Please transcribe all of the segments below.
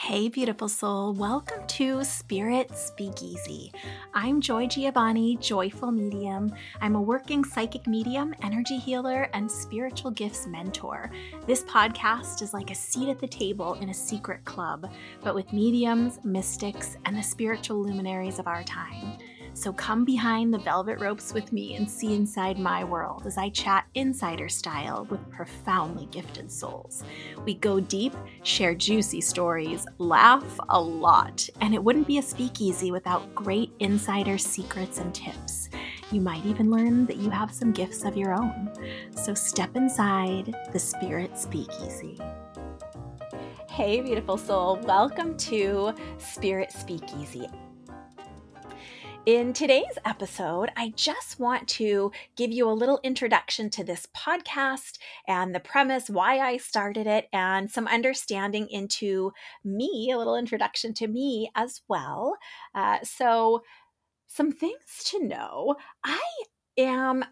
Hey, beautiful soul. Welcome to Spirit Speakeasy. I'm Joy Giovanni, Joyful Medium. I'm a working psychic medium, energy healer, and spiritual gifts mentor. This podcast is like a seat at the table in a secret club, but with mediums, mystics, and the spiritual luminaries of our time. So come behind the velvet ropes with me and see inside my world as I chat insider style with profoundly gifted souls. We go deep, share juicy stories, laugh a lot, and it wouldn't be a speakeasy without great insider secrets and tips. You might even learn that you have some gifts of your own. So step inside the Spirit Speakeasy. Hey, beautiful soul, welcome to Spirit Speakeasy. In today's episode, I just want to give you a little introduction to this podcast and the premise, why I started it, and some understanding into me, a little introduction to me as well. Uh, so, some things to know I am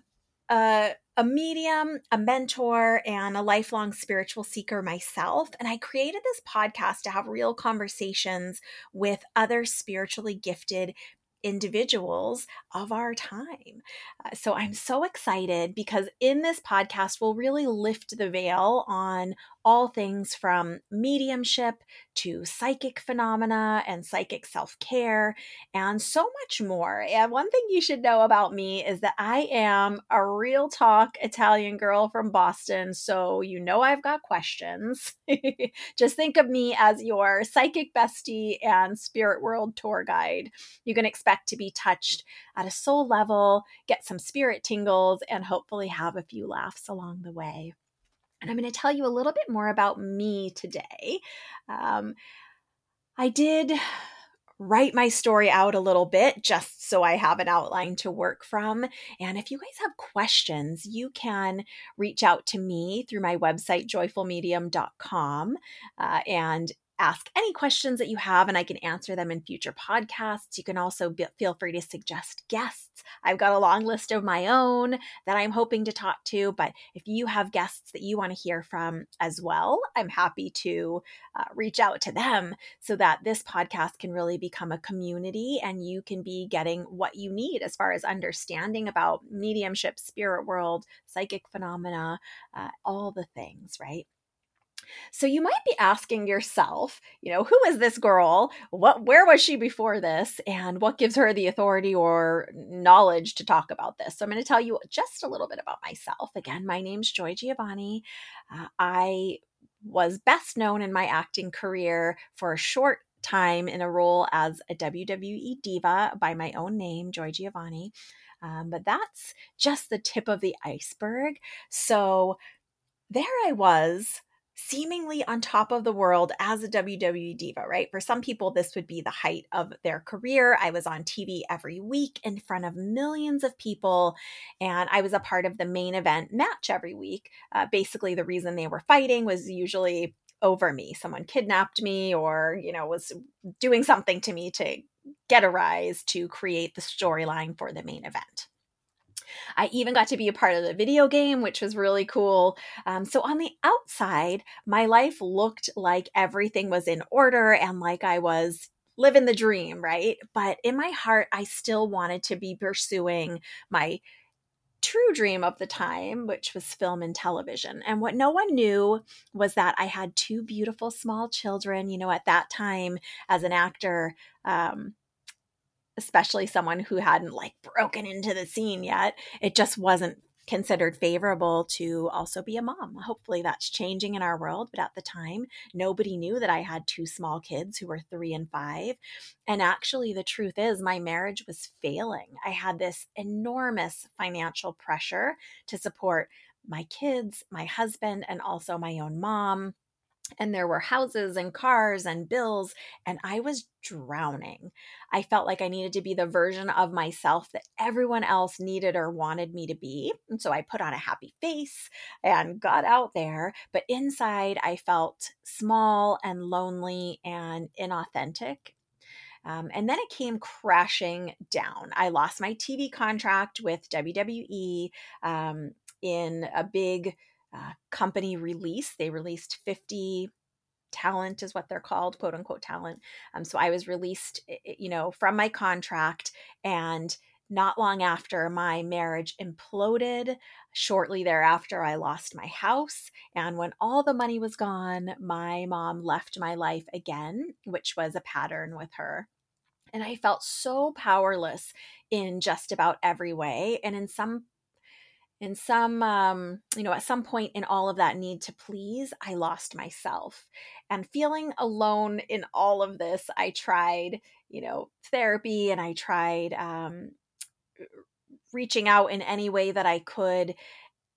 a, a medium, a mentor, and a lifelong spiritual seeker myself. And I created this podcast to have real conversations with other spiritually gifted individuals of our time. Uh, so I'm so excited because in this podcast, we'll really lift the veil on all things from mediumship to psychic phenomena and psychic self care and so much more. And one thing you should know about me is that I am a real talk Italian girl from Boston. So you know I've got questions. Just think of me as your psychic bestie and spirit world tour guide. You can expect to be touched at a soul level, get some spirit tingles, and hopefully have a few laughs along the way. And I'm going to tell you a little bit more about me today. Um, I did write my story out a little bit just so I have an outline to work from. And if you guys have questions, you can reach out to me through my website, joyfulmedium.com. Uh, and ask any questions that you have and I can answer them in future podcasts. You can also be, feel free to suggest guests. I've got a long list of my own that I'm hoping to talk to, but if you have guests that you want to hear from as well, I'm happy to uh, reach out to them so that this podcast can really become a community and you can be getting what you need as far as understanding about mediumship, spirit world, psychic phenomena, uh, all the things, right? So you might be asking yourself, you know, who is this girl? What where was she before this and what gives her the authority or knowledge to talk about this? So I'm going to tell you just a little bit about myself. Again, my name's Joy Giovanni. Uh, I was best known in my acting career for a short time in a role as a WWE diva by my own name, Joy Giovanni. Um, but that's just the tip of the iceberg. So there I was seemingly on top of the world as a WWE diva, right? For some people, this would be the height of their career. I was on TV every week in front of millions of people, and I was a part of the main event match every week. Uh, basically, the reason they were fighting was usually over me. Someone kidnapped me or, you know, was doing something to me to get a rise to create the storyline for the main event. I even got to be a part of the video game, which was really cool. Um, so on the outside, my life looked like everything was in order and like I was living the dream, right? But in my heart, I still wanted to be pursuing my true dream of the time, which was film and television. And what no one knew was that I had two beautiful small children. You know, at that time, as an actor, um, especially someone who hadn't like broken into the scene yet, it just wasn't considered favorable to also be a mom. Hopefully that's changing in our world, but at the time, nobody knew that I had two small kids who were 3 and 5. And actually the truth is my marriage was failing. I had this enormous financial pressure to support my kids, my husband, and also my own mom and there were houses and cars and bills and i was drowning i felt like i needed to be the version of myself that everyone else needed or wanted me to be and so i put on a happy face and got out there but inside i felt small and lonely and inauthentic um, and then it came crashing down. I lost my TV contract with WWE um, in a big uh, company release. They released 50 talent is what they're called, quote unquote talent. Um, so I was released, you know, from my contract and not long after my marriage imploded shortly thereafter i lost my house and when all the money was gone my mom left my life again which was a pattern with her and i felt so powerless in just about every way and in some in some um, you know at some point in all of that need to please i lost myself. And feeling alone in all of this i tried you know therapy and i tried um, reaching out in any way that i could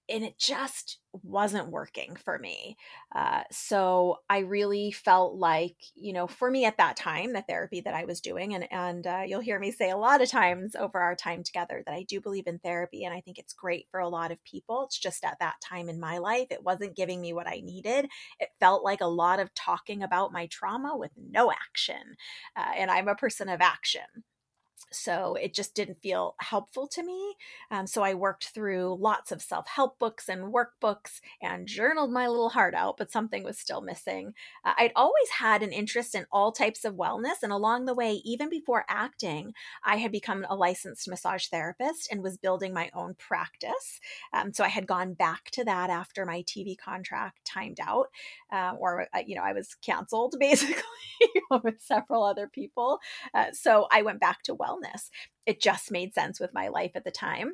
and it just wasn't working for me. Uh, so I really felt like, you know, for me at that time, the therapy that I was doing, and and uh, you'll hear me say a lot of times over our time together that I do believe in therapy, and I think it's great for a lot of people. It's just at that time in my life, it wasn't giving me what I needed. It felt like a lot of talking about my trauma with no action, uh, and I'm a person of action so it just didn't feel helpful to me. Um, so I worked through lots of self help books and workbooks and journaled my little heart out, but something was still missing. Uh, I'd always had an interest in all types of wellness. And along the way, even before acting, I had become a licensed massage therapist and was building my own practice. Um, so I had gone back to that after my TV contract timed out, uh, or, uh, you know, I was canceled basically with several other people. Uh, so I went back to wellness wellness. It just made sense with my life at the time.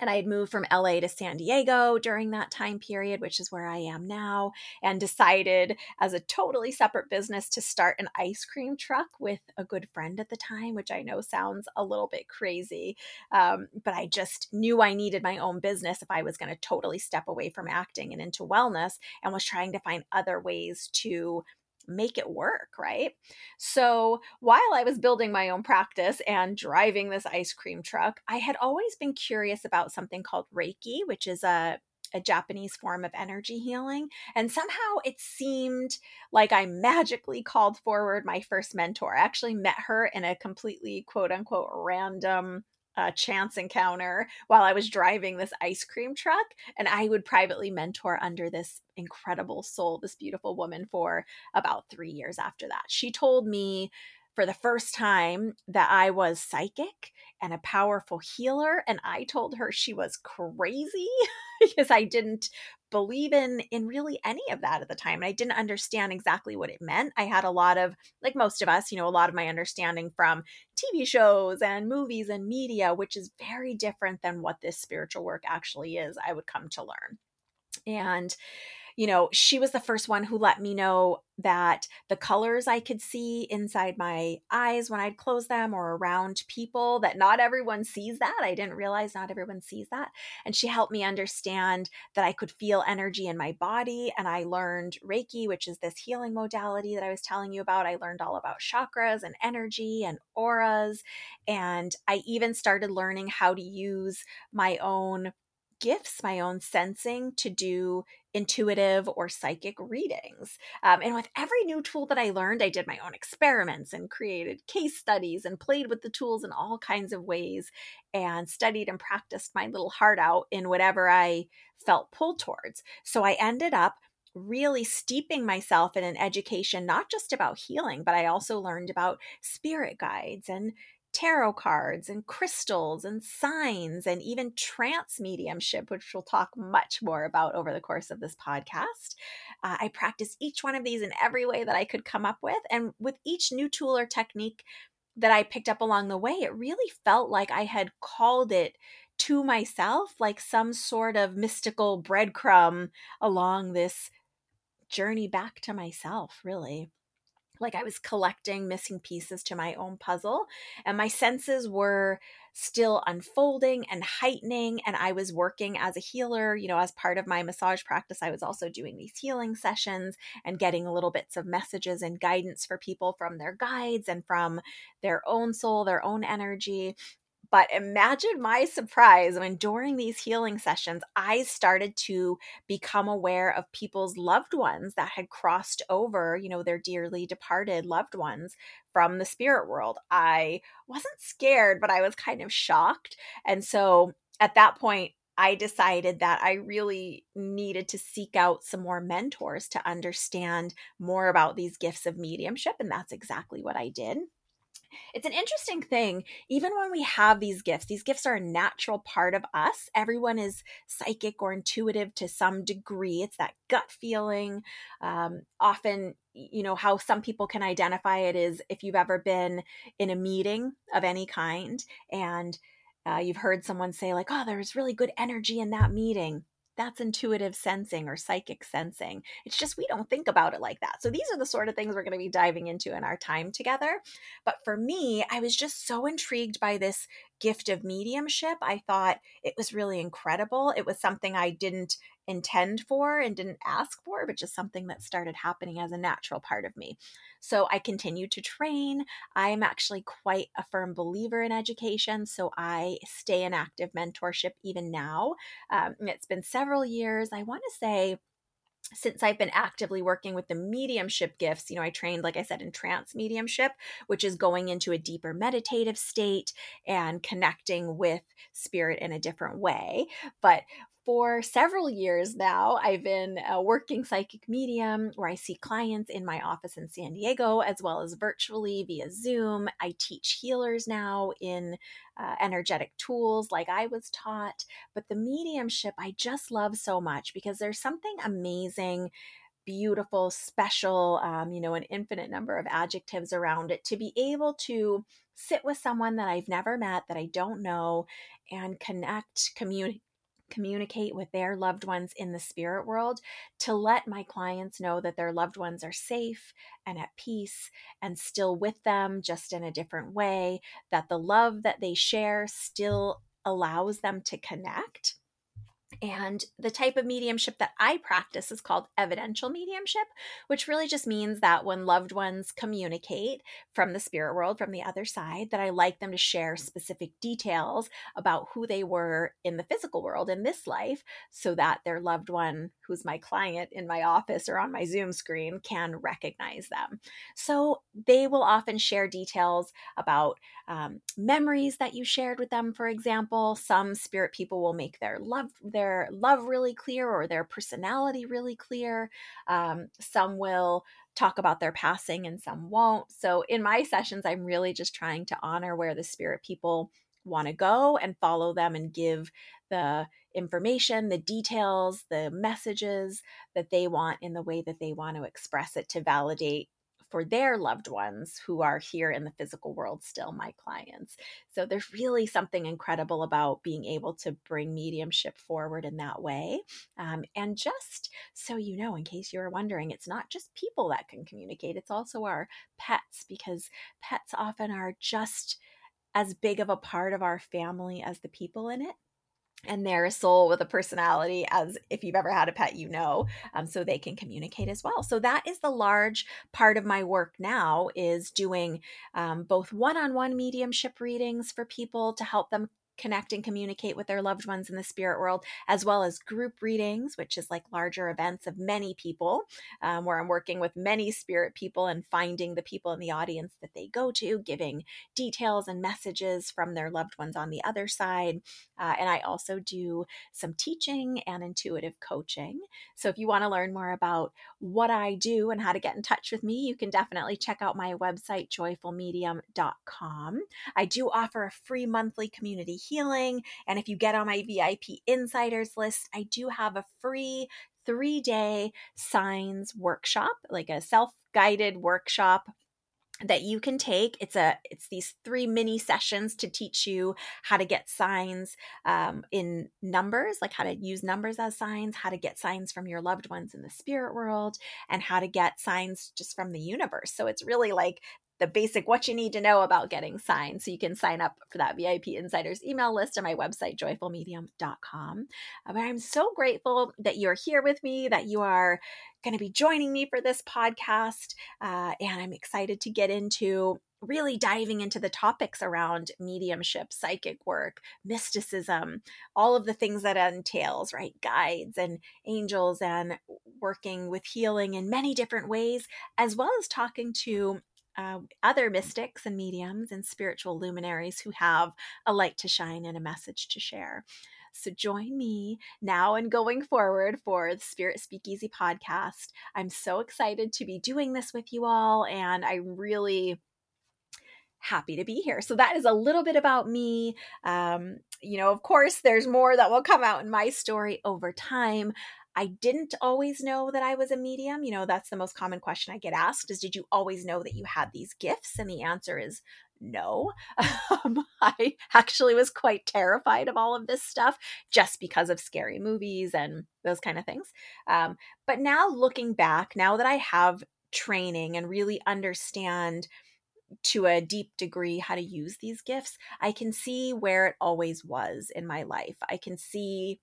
And I had moved from LA to San Diego during that time period, which is where I am now, and decided as a totally separate business to start an ice cream truck with a good friend at the time, which I know sounds a little bit crazy. Um, but I just knew I needed my own business if I was going to totally step away from acting and into wellness and was trying to find other ways to make it work, right? So while I was building my own practice and driving this ice cream truck, I had always been curious about something called Reiki, which is a a Japanese form of energy healing. And somehow it seemed like I magically called forward my first mentor. I actually met her in a completely quote unquote random a chance encounter while I was driving this ice cream truck. And I would privately mentor under this incredible soul, this beautiful woman, for about three years after that. She told me for the first time that I was psychic and a powerful healer. And I told her she was crazy because I didn't believe in in really any of that at the time and i didn't understand exactly what it meant. I had a lot of like most of us you know a lot of my understanding from tv shows and movies and media which is very different than what this spiritual work actually is i would come to learn. And you know, she was the first one who let me know that the colors I could see inside my eyes when I'd close them or around people, that not everyone sees that. I didn't realize not everyone sees that. And she helped me understand that I could feel energy in my body. And I learned Reiki, which is this healing modality that I was telling you about. I learned all about chakras and energy and auras. And I even started learning how to use my own gifts, my own sensing to do intuitive or psychic readings. Um, and with every new tool that I learned, I did my own experiments and created case studies and played with the tools in all kinds of ways and studied and practiced my little heart out in whatever I felt pulled towards. So I ended up really steeping myself in an education not just about healing but i also learned about spirit guides and tarot cards and crystals and signs and even trance mediumship, which we'll talk much more about over the course of this podcast. Uh, I practiced each one of these in every way that I could come up with. And with each new tool or technique that I picked up along the way, it really felt like I had called it to myself, like some sort of mystical breadcrumb along this journey back to myself, really like I was collecting missing pieces to my own puzzle, and my senses were still unfolding and heightening. And I was working as a healer, you know, as part of my massage practice. I was also doing these healing sessions and getting little bits of messages and guidance for people from their guides and from their own soul, their own energy. But imagine my surprise when during these healing sessions, I started to become aware of people's loved ones that had crossed over, you know, their dearly departed loved ones from the spirit world. I wasn't scared, but I was kind of shocked. And so at that point, I decided that I really needed to seek out some more mentors to understand more about these gifts of mediumship. And that's exactly what I did it's an interesting thing. Even when we have these gifts, these gifts are a natural part of us. Everyone is psychic or intuitive to some degree. It's that gut feeling. Um, often, you know, how some people can identify it is if you've ever been in a meeting of any kind and uh, you've heard someone say, like, oh, there's really good energy in that meeting that's intuitive sensing or psychic sensing. It's just we don't think about it like that. So these are the sort of things we're going to be diving into in our time together. But for me, I was just so intrigued by this gift of mediumship. I thought it was really incredible. It was something I didn't intend for and didn't ask for, but just something that started happening as a natural part of me. So I continued to train. I'm actually quite a firm believer in education. So I stay in active mentorship even now. Um, it's been several years. I want to say, since I've been actively working with the mediumship gifts, you know, I trained, like I said, in trance mediumship, which is going into a deeper meditative state and connecting with spirit in a different way. But for several years now, I've been a working psychic medium where I see clients in my office in San Diego as well as virtually via Zoom. I teach healers now in uh, energetic tools like I was taught. But the mediumship I just love so much because there's something amazing beautiful, special, um, you know, an infinite number of adjectives around it to be able to sit with someone that I've never met, that I don't know, and connect, communicate communicate with their loved ones in the spirit world to let my clients know that their loved ones are safe and at peace and still with them, just in a different way, that the love that they share still allows them to connect and the type of mediumship that I practice is called evidential mediumship, which really just means that when loved ones communicate from the spirit world, from the other side, that I like them to share specific details about who they were in the physical world in this life so that their loved one, who's my client in my office or on my Zoom screen, can recognize them. So they will often share details about um, memories that you shared with them, for example. Some spirit people will make their love, their their love really clear or their personality really clear. Um, some will talk about their passing and some won't. So in my sessions, I'm really just trying to honor where the spirit people want to go and follow them and give the information, the details, the messages that they want in the way that they want to express it to validate for their loved ones who are here in the physical world still my clients. So there's really something incredible about being able to bring mediumship forward in that way. Um, and just so you know in case you're wondering it's not just people that can communicate it's also our pets because pets often are just as big of a part of our family as the people in it and they're a soul with a personality as if you've ever had a pet you know um, so they can communicate as well. So that is the large part of my work now is doing um, both one-on-one mediumship readings for people to help them connect and communicate with their loved ones in the spirit world, as well as group readings, which is like larger events of many people, um, where I'm working with many spirit people and finding the people in the audience that they go to, giving details and messages from their loved ones on the other side. Uh, and I also do some teaching and intuitive coaching. So if you want to learn more about what I do and how to get in touch with me, you can definitely check out my website, joyfulmedium.com. I do offer a free monthly community healing. And if you get on my VIP insiders list, I do have a free three day signs workshop, like a self guided workshop that you can take it's a it's these three mini sessions to teach you how to get signs um, in numbers like how to use numbers as signs how to get signs from your loved ones in the spirit world and how to get signs just from the universe so it's really like the basic what you need to know about getting signed. So you can sign up for that VIP Insiders email list on my website, joyfulmedium.com. Uh, but I'm so grateful that you're here with me, that you are going to be joining me for this podcast. Uh, and I'm excited to get into really diving into the topics around mediumship, psychic work, mysticism, all of the things that entails, right? Guides and angels and working with healing in many different ways, as well as talking to uh, other mystics and mediums and spiritual luminaries who have a light to shine and a message to share. So join me now and going forward for the Spirit Speakeasy podcast. I'm so excited to be doing this with you all, and I'm really happy to be here. So that is a little bit about me. Um, you know, of course, there's more that will come out in my story over time. I didn't always know that I was a medium. You know, that's the most common question I get asked is did you always know that you had these gifts? And the answer is no. Um, I actually was quite terrified of all of this stuff just because of scary movies and those kind of things. Um, but now looking back, now that I have training and really understand to a deep degree how to use these gifts, I can see where it always was in my life. I can see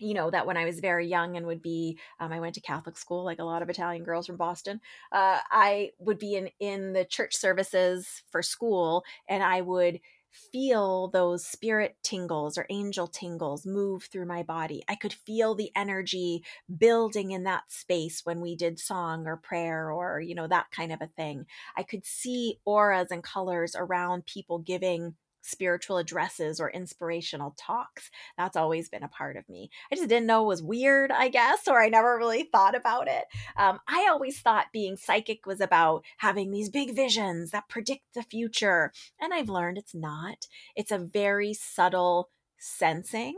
you know that when i was very young and would be um, i went to catholic school like a lot of italian girls from boston uh, i would be in in the church services for school and i would feel those spirit tingles or angel tingles move through my body. I could feel the energy building in that space when we did song or prayer or, you know, that kind of a thing. I could see auras and colors around people giving spiritual addresses or inspirational talks. That's always been a part of me. I just didn't know it was weird, I guess, or I never really thought about it. Um, I always thought being psychic was about having these big visions that predict the future. And I've learned it's not, it's a very subtle sensing.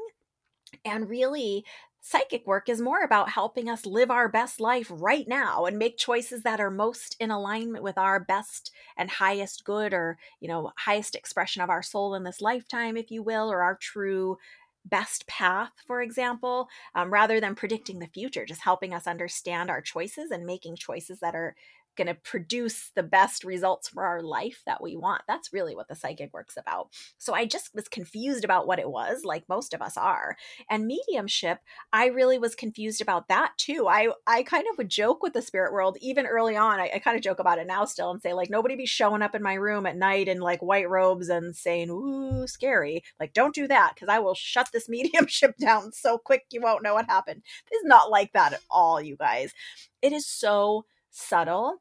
And really, Psychic work is more about helping us live our best life right now and make choices that are most in alignment with our best and highest good or, you know, highest expression of our soul in this lifetime, if you will, or our true best path, for example, um, rather than predicting the future, just helping us understand our choices and making choices that are going to produce the best results for our life that we want. That's really what the psychic work's about. So I just was confused about what it was, like most of us are. And mediumship, I really was confused about that too. I I kind of would joke with the spirit world even early on. I, I kind of joke about it now still and say like nobody be showing up in my room at night in like white robes and saying ooh scary. Like don't do that because I will shut this mediumship down so quick you won't know what happened. It's not like that at all, you guys. It is so subtle.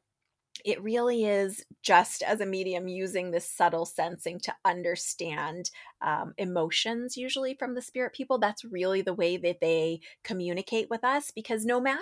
It really is just as a medium using this subtle sensing to understand um, emotions usually from the spirit people that's really the way that they communicate with us because no matter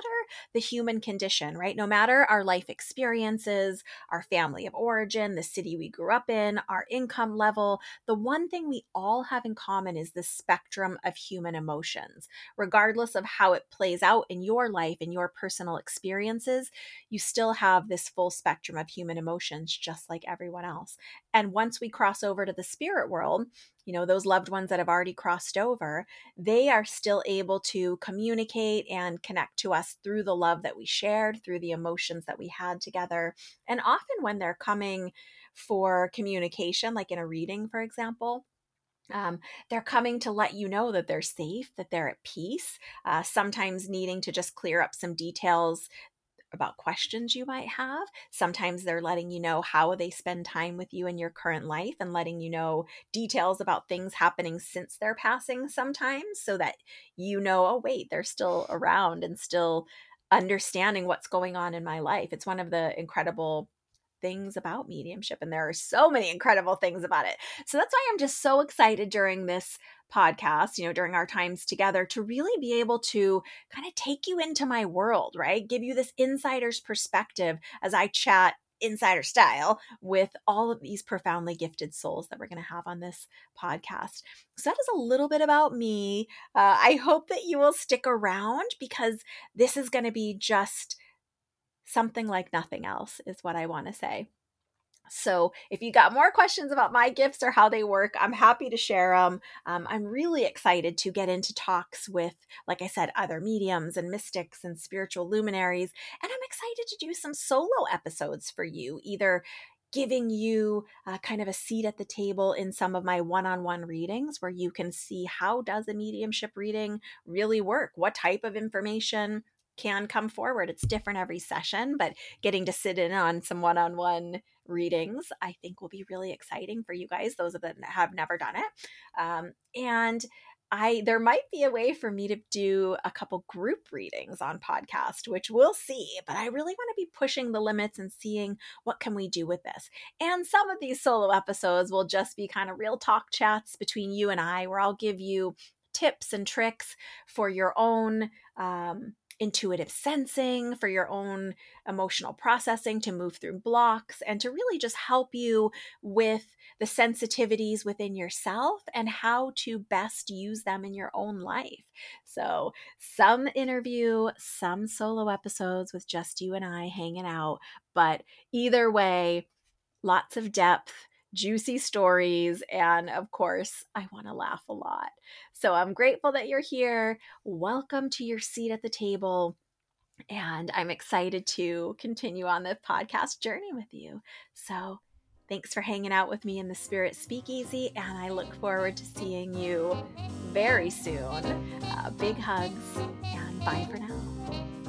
the human condition right no matter our life experiences our family of origin the city we grew up in our income level the one thing we all have in common is the spectrum of human emotions. Regardless of how it plays out in your life and your personal experiences you still have this full spectrum of human emotions just like everyone else and once we cross over to the spirit world, you know, those loved ones that have already crossed over, they are still able to communicate and connect to us through the love that we shared, through the emotions that we had together. And often when they're coming for communication, like in a reading, for example, um, they're coming to let you know that they're safe, that they're at peace, uh, sometimes needing to just clear up some details about questions you might have. Sometimes they're letting you know how they spend time with you in your current life and letting you know details about things happening since their passing sometimes so that you know, oh, wait, they're still around and still understanding what's going on in my life. It's one of the incredible things about mediumship and there are so many incredible things about it. So that's why I'm just so excited during this podcast, you know, during our times together to really be able to kind of take you into my world, right? Give you this insider's perspective as I chat insider style with all of these profoundly gifted souls that we're going to have on this podcast. So, that is a little bit about me. Uh, I hope that you will stick around because this is going to be just something like nothing else, is what I want to say. So, if you got more questions about my gifts or how they work, I'm happy to share them. Um, I'm really excited to get into talks with, like I said, other mediums and mystics and spiritual luminaries. And I'm excited to do some solo episodes for you, either giving you kind of a seat at the table in some of my one-on-one readings where you can see how does a mediumship reading really work what type of information can come forward it's different every session but getting to sit in on some one-on-one readings, I think will be really exciting for you guys, those of that have never done it. Um, and I there might be a way for me to do a couple group readings on podcast, which we'll see, but I really want to be pushing the limits and seeing what can we do with this. And some of these solo episodes will just be kind of real talk chats between you and I where I'll give you tips and tricks for your own um, intuitive sensing, for your own emotional processing to move through blocks, and to really just help you with the sensitivities within yourself and how to best use them in your own life. So, some interview, some solo episodes with just you and I hanging out, but either way, lots of depth juicy stories. And of course, I want to laugh a lot. So I'm grateful that you're here. Welcome to your seat at the table. And I'm excited to continue on the podcast journey with you. So thanks for hanging out with me in the Spirit Speakeasy. And I look forward to seeing you very soon. Uh, big hugs and bye for now.